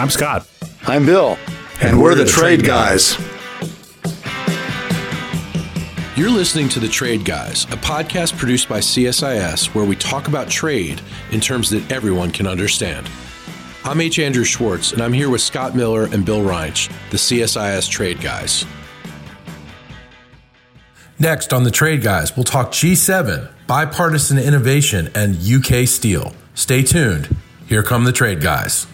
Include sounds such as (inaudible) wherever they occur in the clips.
I'm Scott. I'm Bill. And, and we're, we're, the, the Trade, trade guys. guys. You're listening to The Trade Guys, a podcast produced by CSIS where we talk about trade in terms that everyone can understand. I'm H. Andrew Schwartz, and I'm here with Scott Miller and Bill Reinsch, the CSIS Trade Guys. Next on The Trade Guys, we'll talk G7, bipartisan innovation, and UK steel. Stay tuned. Here come the Trade Guys.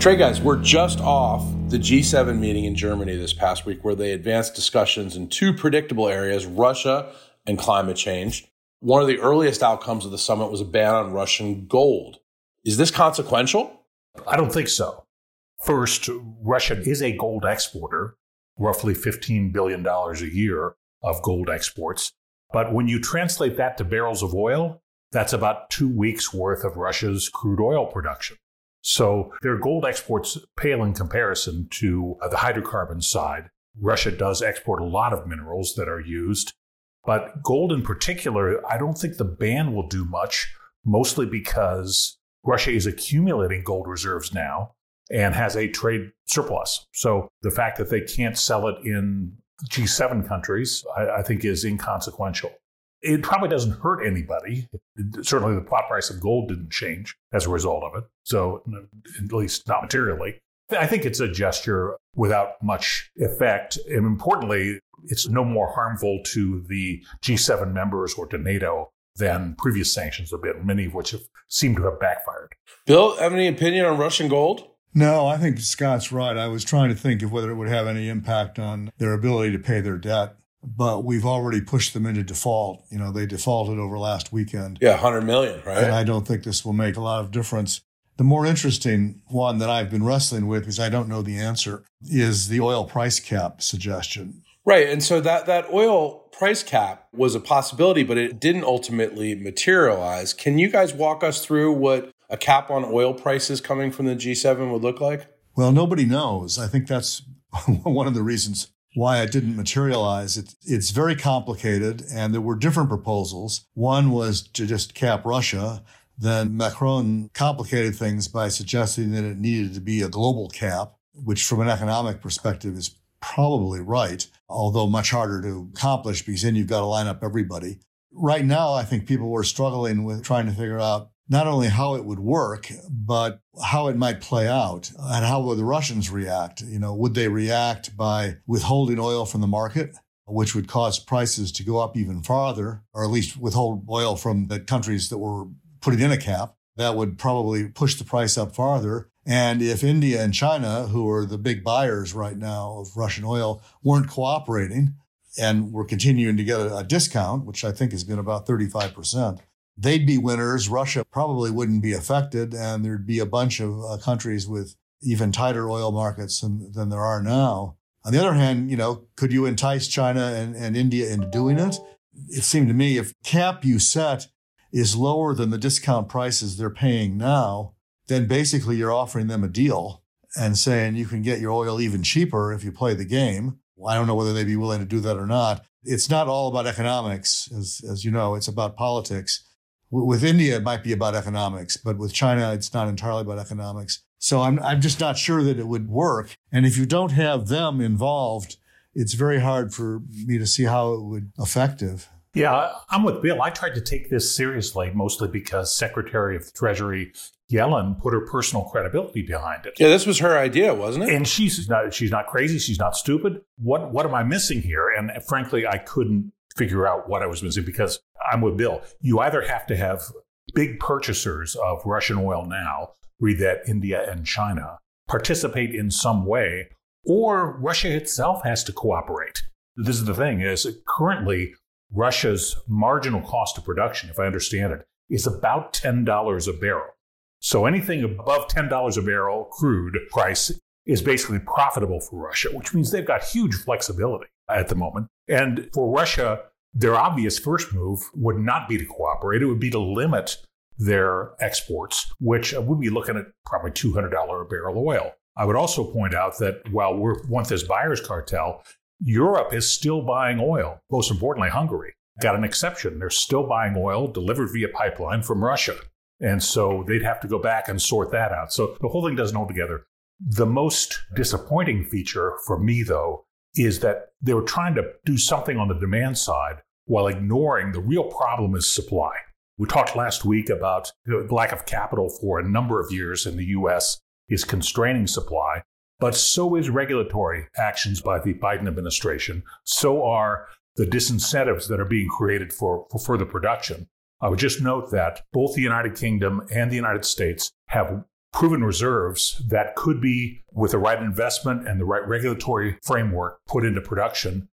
Trade Guys, we're just off the G7 meeting in Germany this past week where they advanced discussions in two predictable areas Russia and climate change. One of the earliest outcomes of the summit was a ban on Russian gold. Is this consequential? I don't think so. First, Russia is a gold exporter, roughly $15 billion a year of gold exports. But when you translate that to barrels of oil, that's about two weeks worth of Russia's crude oil production. So their gold exports pale in comparison to uh, the hydrocarbon side. Russia does export a lot of minerals that are used, but gold in particular, I don't think the ban will do much, mostly because Russia is accumulating gold reserves now and has a trade surplus. So the fact that they can't sell it in G7 countries, I, I think, is inconsequential. It probably doesn't hurt anybody. Certainly, the plot price of gold didn't change as a result of it. So, at least not materially. I think it's a gesture without much effect. And importantly, it's no more harmful to the G7 members or to NATO than previous sanctions have been, many of which have seemed to have backfired. Bill, have any opinion on Russian gold? No, I think Scott's right. I was trying to think of whether it would have any impact on their ability to pay their debt but we've already pushed them into default. You know, they defaulted over last weekend. Yeah, 100 million, right? And I don't think this will make a lot of difference. The more interesting one that I've been wrestling with, because I don't know the answer, is the oil price cap suggestion. Right. And so that, that oil price cap was a possibility, but it didn't ultimately materialize. Can you guys walk us through what a cap on oil prices coming from the G7 would look like? Well, nobody knows. I think that's (laughs) one of the reasons why it didn't materialize. It, it's very complicated, and there were different proposals. One was to just cap Russia. Then Macron complicated things by suggesting that it needed to be a global cap, which from an economic perspective is probably right, although much harder to accomplish because then you've got to line up everybody. Right now, I think people were struggling with trying to figure out not only how it would work, but how it might play out and how would the Russians react? You know, would they react by withholding oil from the market, which would cause prices to go up even farther, or at least withhold oil from the countries that were putting in a cap? That would probably push the price up farther. And if India and China, who are the big buyers right now of Russian oil, weren't cooperating and were continuing to get a, discount, which I think has been about 35%, they'd be winners. Russia probably wouldn't be affected, and there'd be a bunch of uh, countries with even tighter oil markets than, than there are now. On the other hand, you know, could you entice China and, and India into doing it? It seemed to me if cap you set is lower than the discount prices they're paying now, then basically you're offering them a deal and saying you can get your oil even cheaper if you play the game. I don't know whether they'd be willing to do that or not. It's not all about economics, as, as you know, it's about politics. With India, it might be about economics, but with China, it's not entirely about economics. So I'm, I'm just not sure that it would work. And if you don't have them involved, it's very hard for me to see how it would effective. Yeah, I'm with Bill. I tried to take this seriously, mostly because Secretary of the Treasury Yellen put her personal credibility behind it. Yeah, this was her idea, wasn't it? And she's not she's not crazy, she's not stupid. What what am I missing here? And frankly, I couldn't figure out what I was missing because I'm with Bill. You either have to have big purchasers of Russian oil now, read that India and China, participate in some way, or Russia itself has to cooperate. This is the thing is currently Russia's marginal cost of production, if I understand it, is about $10 a barrel. So anything above $10 a barrel crude price is basically profitable for Russia, which means they've got huge flexibility at the moment. And for Russia, their obvious first move would not be to cooperate, it would be to limit their exports, which uh, would be looking at probably $200 a barrel oil. I would also point out that while we want this buyer's cartel, Europe is still buying oil, most importantly, Hungary. got an exception. They're still buying oil delivered via pipeline from Russia. And so they'd have to go back and sort that out. So the whole thing doesn't hold together. The most disappointing feature for me, though, is that they were trying to do something on the demand side while ignoring the real problem is supply. We talked last week about the lack of capital for a number of years in the US is constraining supply, but so is regulatory actions by the Biden administration. So are the disincentives that are being created for, for further production. I would just note that both the United Kingdom and the United States have proven reserves that could be, with the right investment and the right regulatory framework, put into production.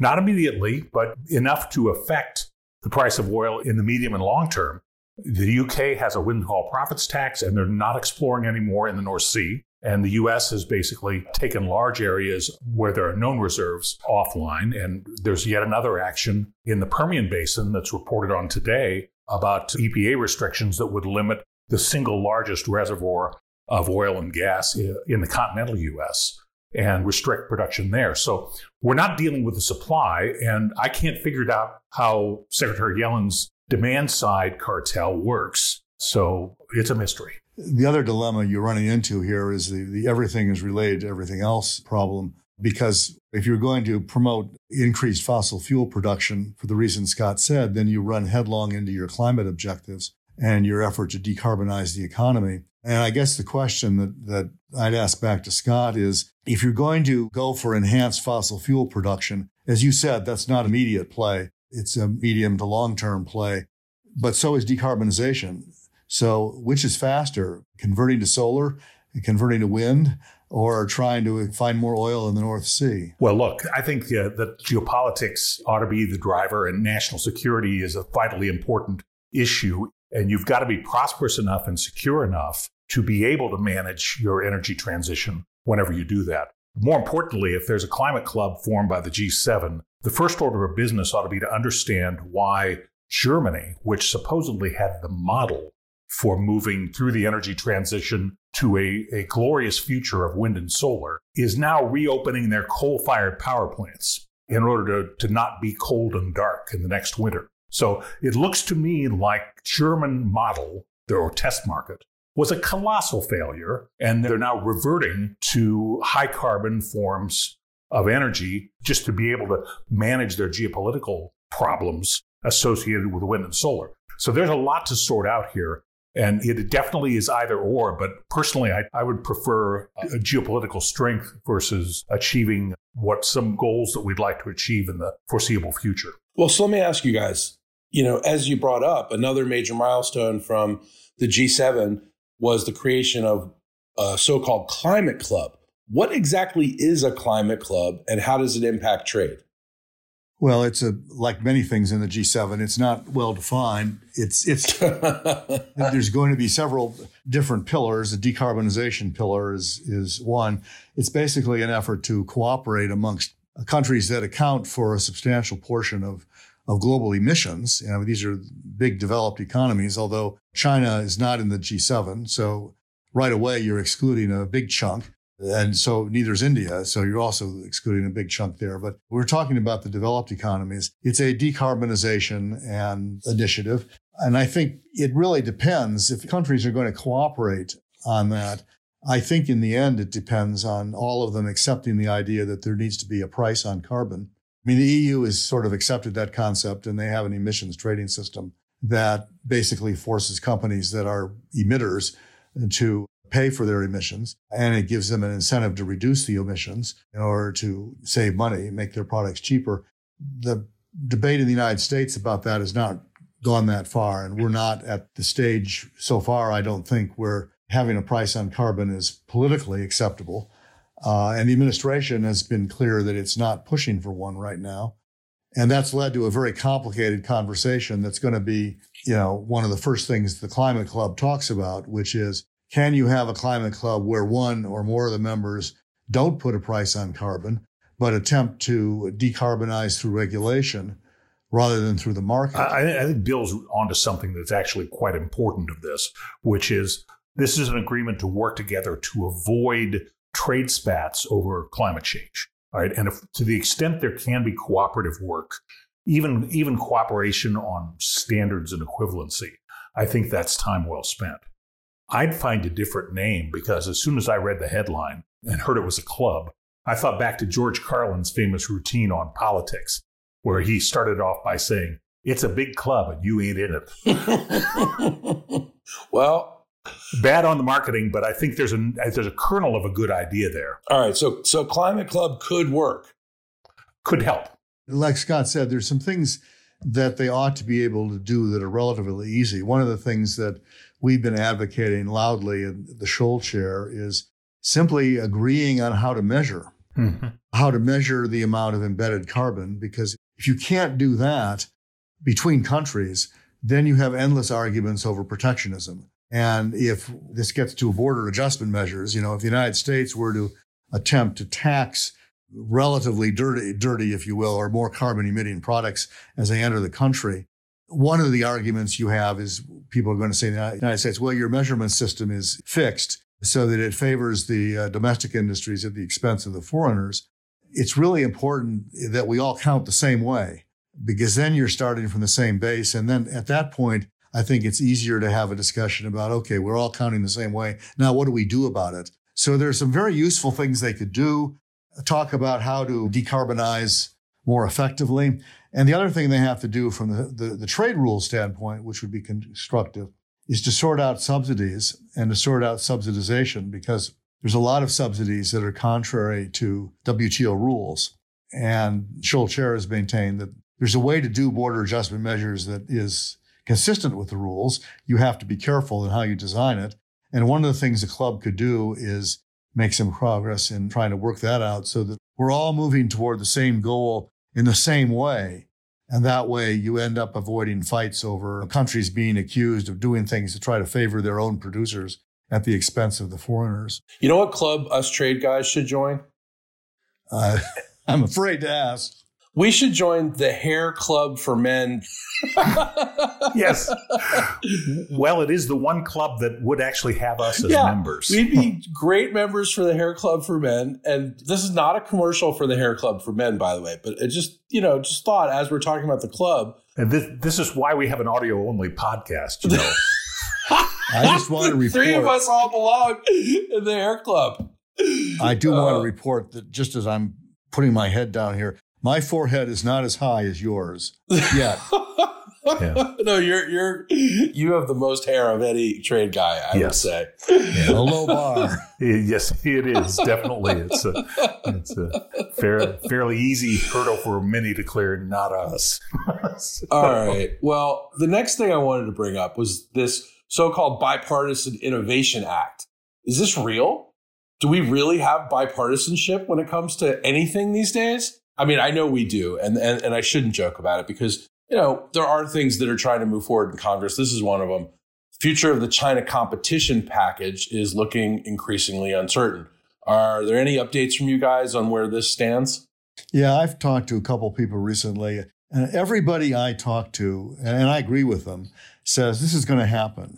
Not immediately, but enough to affect the price of oil in the medium and long term. The UK has a windfall profits tax, and they're not exploring anymore in the North Sea. And the US has basically taken large areas where there are known reserves offline. And there's yet another action in the Permian Basin that's reported on today about EPA restrictions that would limit the single largest reservoir of oil and gas in the continental US and restrict production there. So we're not dealing with the supply. And I can't figure out how Secretary Yellen's demand side cartel works. So it's a mystery. The other dilemma you're running into here is the, the everything is related to everything else problem. Because if you're going to promote increased fossil fuel production for the reason Scott said, then you run headlong into your climate objectives and your effort to decarbonize the economy. And I guess the question that, that I'd ask back to Scott is if you're going to go for enhanced fossil fuel production, as you said, that's not immediate play. It's a medium to long term play, but so is decarbonization. So, which is faster, converting to solar, converting to wind, or trying to find more oil in the North Sea? Well, look, I think uh, that geopolitics ought to be the driver, and national security is a vitally important issue. And you've got to be prosperous enough and secure enough to be able to manage your energy transition whenever you do that. More importantly, if there's a climate club formed by the G7, the first order of business ought to be to understand why Germany, which supposedly had the model for moving through the energy transition to a, a glorious future of wind and solar, is now reopening their coal fired power plants in order to, to not be cold and dark in the next winter. So it looks to me like German model, or test market, was a colossal failure. And they're now reverting to high carbon forms of energy just to be able to manage their geopolitical problems associated with wind and solar. So there's a lot to sort out here. And it definitely is either or, but personally, I, I would prefer geopolitical strength versus achieving what some goals that we'd like to achieve in the foreseeable future. Well, so let me ask you guys, you know, as you brought up, another major milestone from the G7 was the creation of a so called climate club. What exactly is a climate club and how does it impact trade? Well, it's a like many things in the G7. It's not well defined. It's it's (laughs) there's going to be several different pillars. The decarbonization pillar is is one. It's basically an effort to cooperate amongst countries that account for a substantial portion of of global emissions. You know, these are big developed economies, although China is not in the G7. So right away you're excluding a big chunk. And so neither is India. So you're also excluding a big chunk there. But we're talking about the developed economies. It's a decarbonization and initiative. And I think it really depends if countries are going to cooperate on that. I think in the end, it depends on all of them accepting the idea that there needs to be a price on carbon. I mean, the EU has sort of accepted that concept and they have an emissions trading system that basically forces companies that are emitters to pay for their emissions and it gives them an incentive to reduce the emissions in order to save money, make their products cheaper. The debate in the United States about that has not gone that far. And we're not at the stage so far, I don't think, where having a price on carbon is politically acceptable. Uh, and the administration has been clear that it's not pushing for one right now. And that's led to a very complicated conversation that's going to be, you know, one of the first things the climate club talks about, which is can you have a climate club where one or more of the members don't put a price on carbon, but attempt to decarbonize through regulation rather than through the market? I, I think Bill's onto something that's actually quite important of this, which is this is an agreement to work together to avoid trade spats over climate change. All right. And if, to the extent there can be cooperative work, even even cooperation on standards and equivalency. I think that's time well spent. I'd find a different name because as soon as I read the headline and heard it was a club, I thought back to George Carlin's famous routine on politics, where he started off by saying, It's a big club and you ain't in it. (laughs) well, bad on the marketing, but I think there's a there's a kernel of a good idea there. All right, so so Climate Club could work. Could help. Like Scott said, there's some things that they ought to be able to do that are relatively easy. One of the things that we've been advocating loudly in the Scholl chair is simply agreeing on how to measure, mm-hmm. how to measure the amount of embedded carbon. Because if you can't do that between countries, then you have endless arguments over protectionism. And if this gets to border adjustment measures, you know, if the United States were to attempt to tax relatively dirty, dirty, if you will, or more carbon emitting products as they enter the country, one of the arguments you have is people are going to say in the United States, well, your measurement system is fixed so that it favors the uh, domestic industries at the expense of the foreigners. It's really important that we all count the same way because then you're starting from the same base. And then at that point, I think it's easier to have a discussion about, okay, we're all counting the same way. Now, what do we do about it? So there's some very useful things they could do. Talk about how to decarbonize more effectively. And the other thing they have to do from the, the, the trade rules standpoint, which would be constructive, is to sort out subsidies and to sort out subsidization because there's a lot of subsidies that are contrary to WTO rules. And Scholl Chair has maintained that there's a way to do border adjustment measures that is consistent with the rules. You have to be careful in how you design it. And one of the things the club could do is make some progress in trying to work that out so that we're all moving toward the same goal in the same way and that way you end up avoiding fights over countries being accused of doing things to try to favor their own producers at the expense of the foreigners. You know what club us trade guys should join? Uh, (laughs) I'm afraid to ask. We should join the Hair Club for Men. (laughs) yes. Well, it is the one club that would actually have us as yeah, members. We'd be (laughs) great members for the Hair Club for Men. And this is not a commercial for the Hair Club for Men, by the way, but it just, you know, just thought as we're talking about the club. And this, this is why we have an audio only podcast, you know. (laughs) I just want to report. Three of us all belong in the Hair Club. I do uh, want to report that just as I'm putting my head down here, my forehead is not as high as yours yet. (laughs) yeah. No, you're you're you have the most hair of any trade guy. I yes. would say yeah. a low bar. (laughs) yes, it is definitely. It's a it's a fair, fairly easy hurdle for many to clear, not us. so. (laughs) All right. Well, the next thing I wanted to bring up was this so-called bipartisan innovation act. Is this real? Do we really have bipartisanship when it comes to anything these days? I mean, I know we do, and, and and I shouldn't joke about it because you know there are things that are trying to move forward in Congress. This is one of them. Future of the China competition package is looking increasingly uncertain. Are there any updates from you guys on where this stands? Yeah, I've talked to a couple people recently, and everybody I talk to, and I agree with them, says this is going to happen.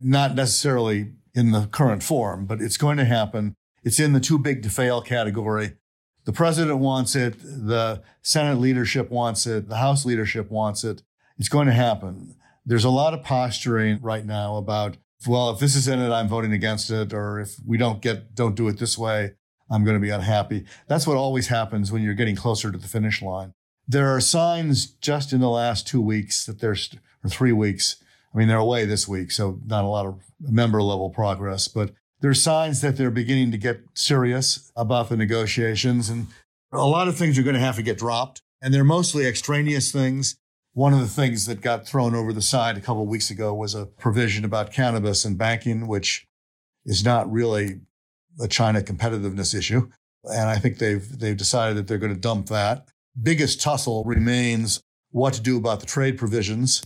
Not necessarily in the current form, but it's going to happen. It's in the too big to fail category. The president wants it. The Senate leadership wants it. The House leadership wants it. It's going to happen. There's a lot of posturing right now about, well, if this is in it, I'm voting against it. Or if we don't get, don't do it this way, I'm going to be unhappy. That's what always happens when you're getting closer to the finish line. There are signs just in the last two weeks that there's, or three weeks. I mean, they're away this week, so not a lot of member level progress, but there's signs that they're beginning to get serious about the negotiations and a lot of things are going to have to get dropped and they're mostly extraneous things. One of the things that got thrown over the side a couple of weeks ago was a provision about cannabis and banking, which is not really a China competitiveness issue. And I think they've, they've decided that they're going to dump that. Biggest tussle remains what to do about the trade provisions.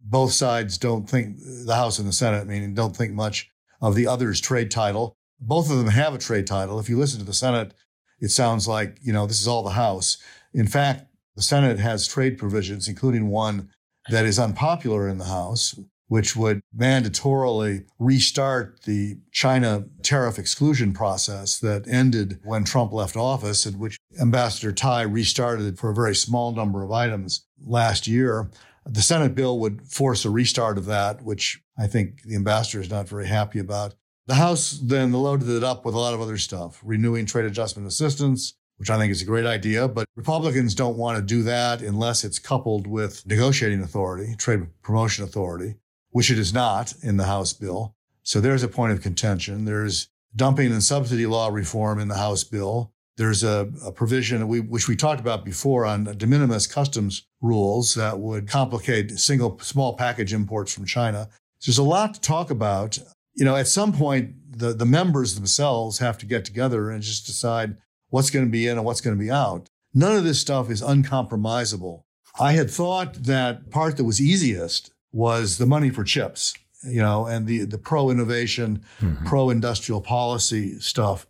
Both sides don't think, the House and the Senate, meaning don't think much of the other's trade title. Both of them have a trade title. If you listen to the Senate, it sounds like, you know, this is all the House. In fact, the Senate has trade provisions, including one that is unpopular in the House, which would mandatorily restart the China tariff exclusion process that ended when Trump left office, and which Ambassador Tai restarted for a very small number of items last year. The Senate bill would force a restart of that, which I think the ambassador is not very happy about. The House then loaded it up with a lot of other stuff, renewing trade adjustment assistance, which I think is a great idea. But Republicans don't want to do that unless it's coupled with negotiating authority, trade promotion authority, which it is not in the House bill. So there's a point of contention. There's dumping and subsidy law reform in the House bill. There's a, a provision we, which we talked about before on de minimis customs rules that would complicate single small package imports from China. So there's a lot to talk about. You know, at some point, the, the members themselves have to get together and just decide what's going to be in and what's going to be out. None of this stuff is uncompromisable. I had thought that part that was easiest was the money for chips, you know, and the, the pro innovation, mm-hmm. pro industrial policy stuff.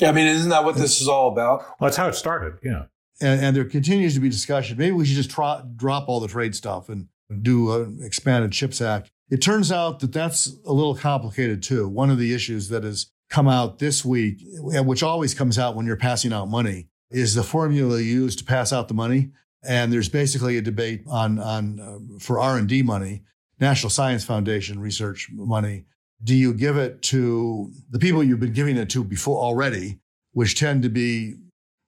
Yeah, I mean, isn't that what this is all about? Well, that's how it started. Yeah. And, and there continues to be discussion. Maybe we should just try, drop all the trade stuff and do an expanded CHIPS Act. It turns out that that's a little complicated too. One of the issues that has come out this week, which always comes out when you're passing out money, is the formula used to pass out the money. And there's basically a debate on on uh, for R and D money, National Science Foundation research money. Do you give it to the people you've been giving it to before already, which tend to be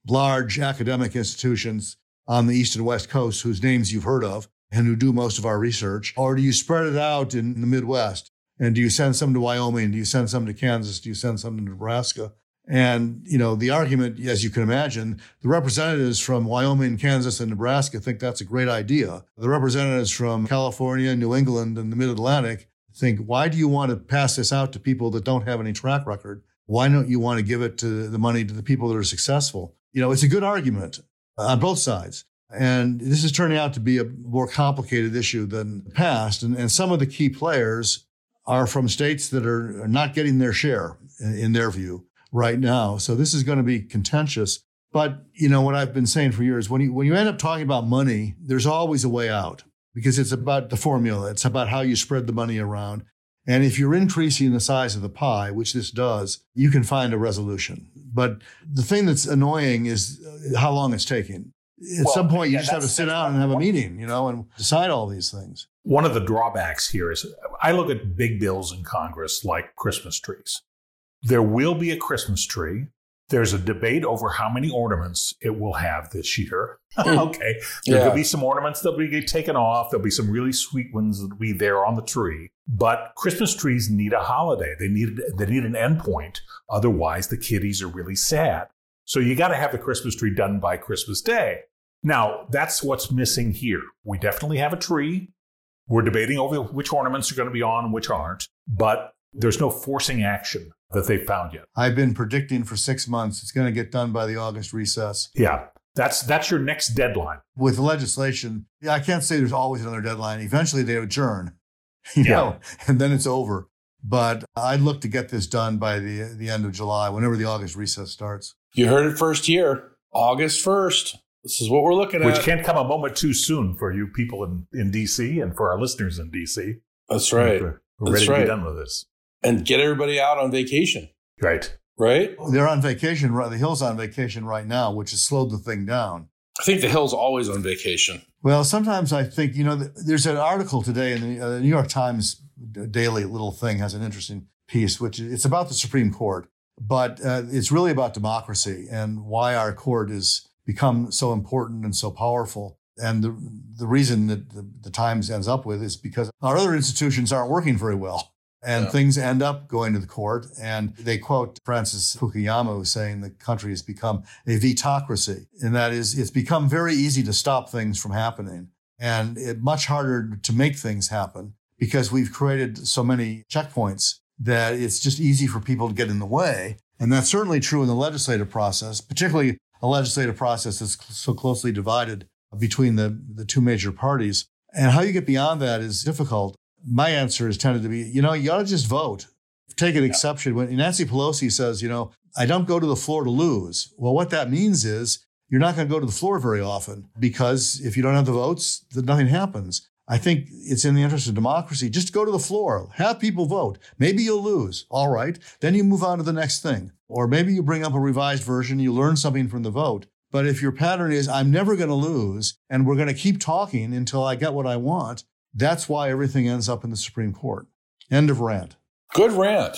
large academic institutions on the east and west coast whose names you've heard of and who do most of our research, or do you spread it out in the Midwest? And do you send some to Wyoming? Do you send some to Kansas? Do you send some to Nebraska? And, you know, the argument, as you can imagine, the representatives from Wyoming, Kansas, and Nebraska think that's a great idea. The representatives from California, New England, and the Mid Atlantic think, why do you want to pass this out to people that don't have any track record? Why don't you want to give it to the money to the people that are successful? You know, it's a good argument uh, on both sides. And this is turning out to be a more complicated issue than the past. And, and some of the key players are from states that are not getting their share, in, in their view right now. So this is going to be contentious. But you know what I've been saying for years: when you when you end up talking about money, there's always a way out because it's about the formula. It's about how you spread the money around. And if you're increasing the size of the pie, which this does, you can find a resolution. But the thing that's annoying is uh, how long it's taking. At well, some point, you yeah, just have to sit down and have a meeting, you know, and decide all these things. One of the drawbacks here is I look at big bills in Congress like Christmas trees. There will be a Christmas tree. There's a debate over how many ornaments it will have this year. (laughs) Hmm. okay. There yeah. will be some ornaments that'll be taken off. There'll be some really sweet ones that'll be there on the tree. But Christmas trees need a holiday. They need they need an endpoint. Otherwise, the kiddies are really sad. So you got to have the Christmas tree done by Christmas Day. Now, that's what's missing here. We definitely have a tree. We're debating over which ornaments are going to be on and which aren't, but there's no forcing action that they found yet. I've been predicting for six months it's going to get done by the August recess. Yeah. That's that's your next deadline. With legislation, yeah, I can't say there's always another deadline. Eventually they adjourn, (laughs) you yeah. know, and then it's over. But I'd look to get this done by the the end of July, whenever the August recess starts. You heard it first here, August first. This is what we're looking at. Which can't come a moment too soon for you people in, in DC and for our listeners in DC. That's right. We're, we're That's ready right. to be done with this and get everybody out on vacation. Right. Right? They're on vacation. The Hill's on vacation right now, which has slowed the thing down. I think the Hill's always on vacation. Well, sometimes I think, you know, there's an article today in the uh, New York Times daily little thing has an interesting piece, which it's about the Supreme Court, but uh, it's really about democracy and why our court has become so important and so powerful. And the, the reason that the, the Times ends up with is because our other institutions aren't working very well and yeah. things end up going to the court. And they quote Francis Fukuyama saying the country has become a vetocracy. And that is, it's become very easy to stop things from happening and it, much harder to make things happen because we've created so many checkpoints that it's just easy for people to get in the way. And that's certainly true in the legislative process, particularly a legislative process that's so closely divided between the, the two major parties. And how you get beyond that is difficult my answer has tended to be, you know, you ought to just vote. Take an yeah. exception when Nancy Pelosi says, you know, I don't go to the floor to lose. Well, what that means is you're not going to go to the floor very often because if you don't have the votes, then nothing happens. I think it's in the interest of democracy. Just go to the floor, have people vote. Maybe you'll lose. All right. Then you move on to the next thing. Or maybe you bring up a revised version, you learn something from the vote. But if your pattern is, I'm never going to lose, and we're going to keep talking until I get what I want, that's why everything ends up in the Supreme Court. End of rant. Good rant.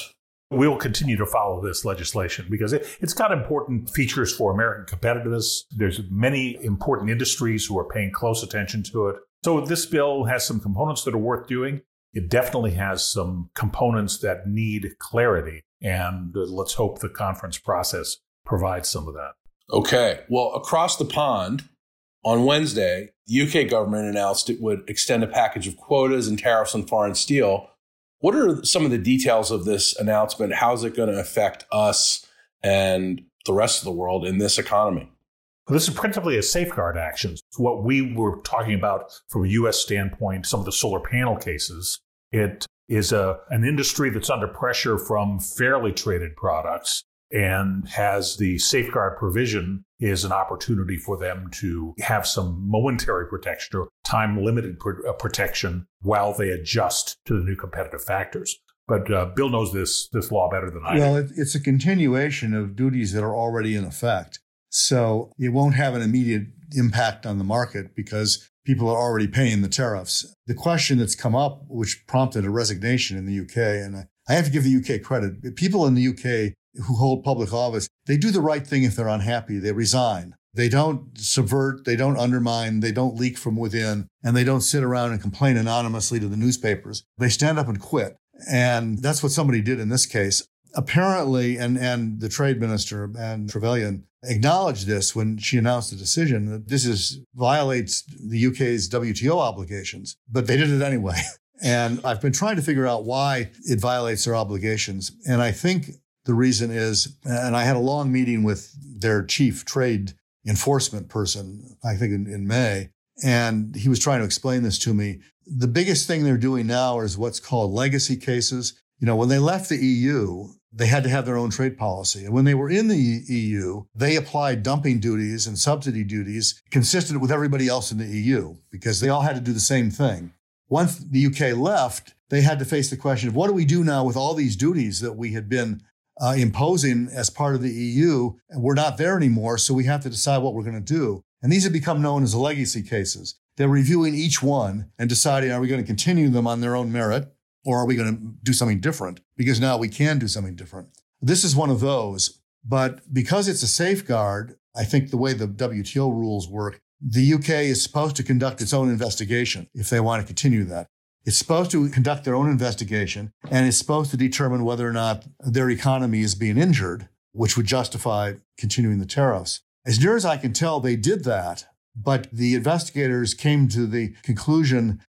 We will continue to follow this legislation because it, has got important features for American competitiveness. There's many important industries who are paying close attention to it. So this bill has some components that are worth doing. It definitely has some components that need clarity. And let's hope the conference process provides some of that. Okay. Well, across the pond, on Wednesday, the UK government announced it would extend a package of quotas and tariffs on foreign steel. What are some of the details of this announcement? How is it going to affect us and the rest of the world in this economy? Well, this is principally a safeguard action. What we were talking about from a U.S. standpoint, some of the solar panel cases. It is a, an industry that's under pressure from fairly traded products and has the safeguard provision is an opportunity for them to have some momentary protection or time limited uh, protection while they adjust to the new competitive factors. But uh, Bill knows this this law better than I well, do. Well, it's a continuation of duties that are already in effect. So it won't have an immediate impact on the market because people are already paying the tariffs. The question that's come up, which prompted a resignation in the UK, and I have to give the UK credit. People in the UK who hold public office, they do the right thing if they're unhappy. They resign. They don't subvert, they don't undermine, they don't leak from within, and they don't sit around and complain anonymously to the newspapers. They stand up and quit. And that's what somebody did in this case. Apparently, and, and the trade minister and Trevelyan acknowledged this when she announced the decision that this is violates the UK's WTO obligations, but they did it anyway. (laughs) And I've been trying to figure out why it violates their obligations. And I think the reason is, and I had a long meeting with their chief trade enforcement person, I think in, in May, and he was trying to explain this to me. The biggest thing they're doing now is what's called legacy cases. You know, when they left the EU, they had to have their own trade policy. And when they were in the EU, they applied dumping duties and subsidy duties consistent with everybody else in the EU because they all had to do the same thing. Once the UK left, they had to face the question of what do we do now with all these duties that we had been uh, imposing as part of the EU. And we're not there anymore, so we have to decide what we're going to do. And these have become known as legacy cases. They're reviewing each one and deciding are we going to continue them on their own merit or are we going to do something different? Because now we can do something different. This is one of those. But because it's a safeguard, I think the way the WTO rules work, the UK is supposed to conduct its own investigation if they want to continue that. It's supposed to conduct their own investigation and it's supposed to determine whether or not their economy is being injured, which would justify continuing the tariffs. As near as I can tell, they did that, but the investigators came to the conclusion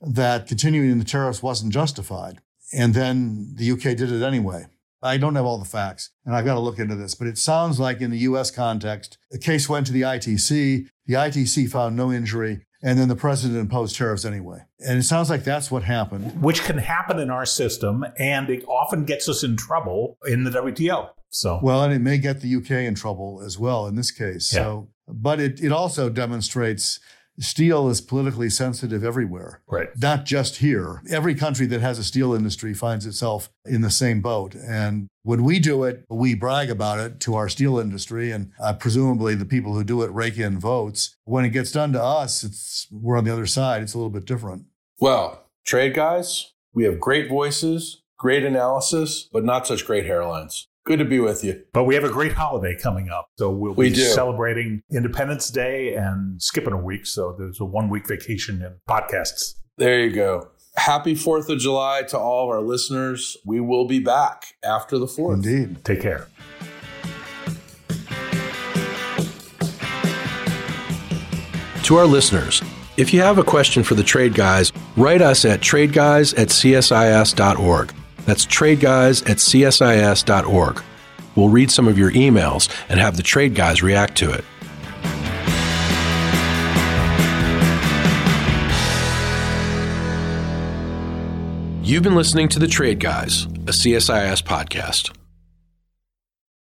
that continuing the tariffs wasn't justified. And then the UK did it anyway. I don't have all the facts, and I've got to look into this, but it sounds like in the US context, the case went to the ITC. The ITC found no injury, and then the president imposed tariffs anyway. And it sounds like that's what happened. Which can happen in our system, and it often gets us in trouble in the WTO. So well, and it may get the UK in trouble as well in this case. Yeah. So, but it it also demonstrates steel is politically sensitive everywhere. Right. Not just here. Every country that has a steel industry finds itself in the same boat. And when we do it, we brag about it to our steel industry. And uh, presumably the people who do it rake in votes. When it gets done to us, it's we're on the other side. It's a little bit different. Well, trade guys, we have great voices, great analysis, but not such great hairlines. Good to be with you. But we have a great holiday coming up. So we'll we be do. celebrating Independence Day and skipping a week. So there's a one week vacation in podcasts. There you go. Happy 4th of July to all of our listeners. We will be back after the 4th. Indeed. Take care. To our listeners, if you have a question for the trade guys, write us at tradeguys at csis.org. That's tradeguys at csis.org. We'll read some of your emails and have the trade guys react to it. You've been listening to The Trade Guys, a CSIS podcast.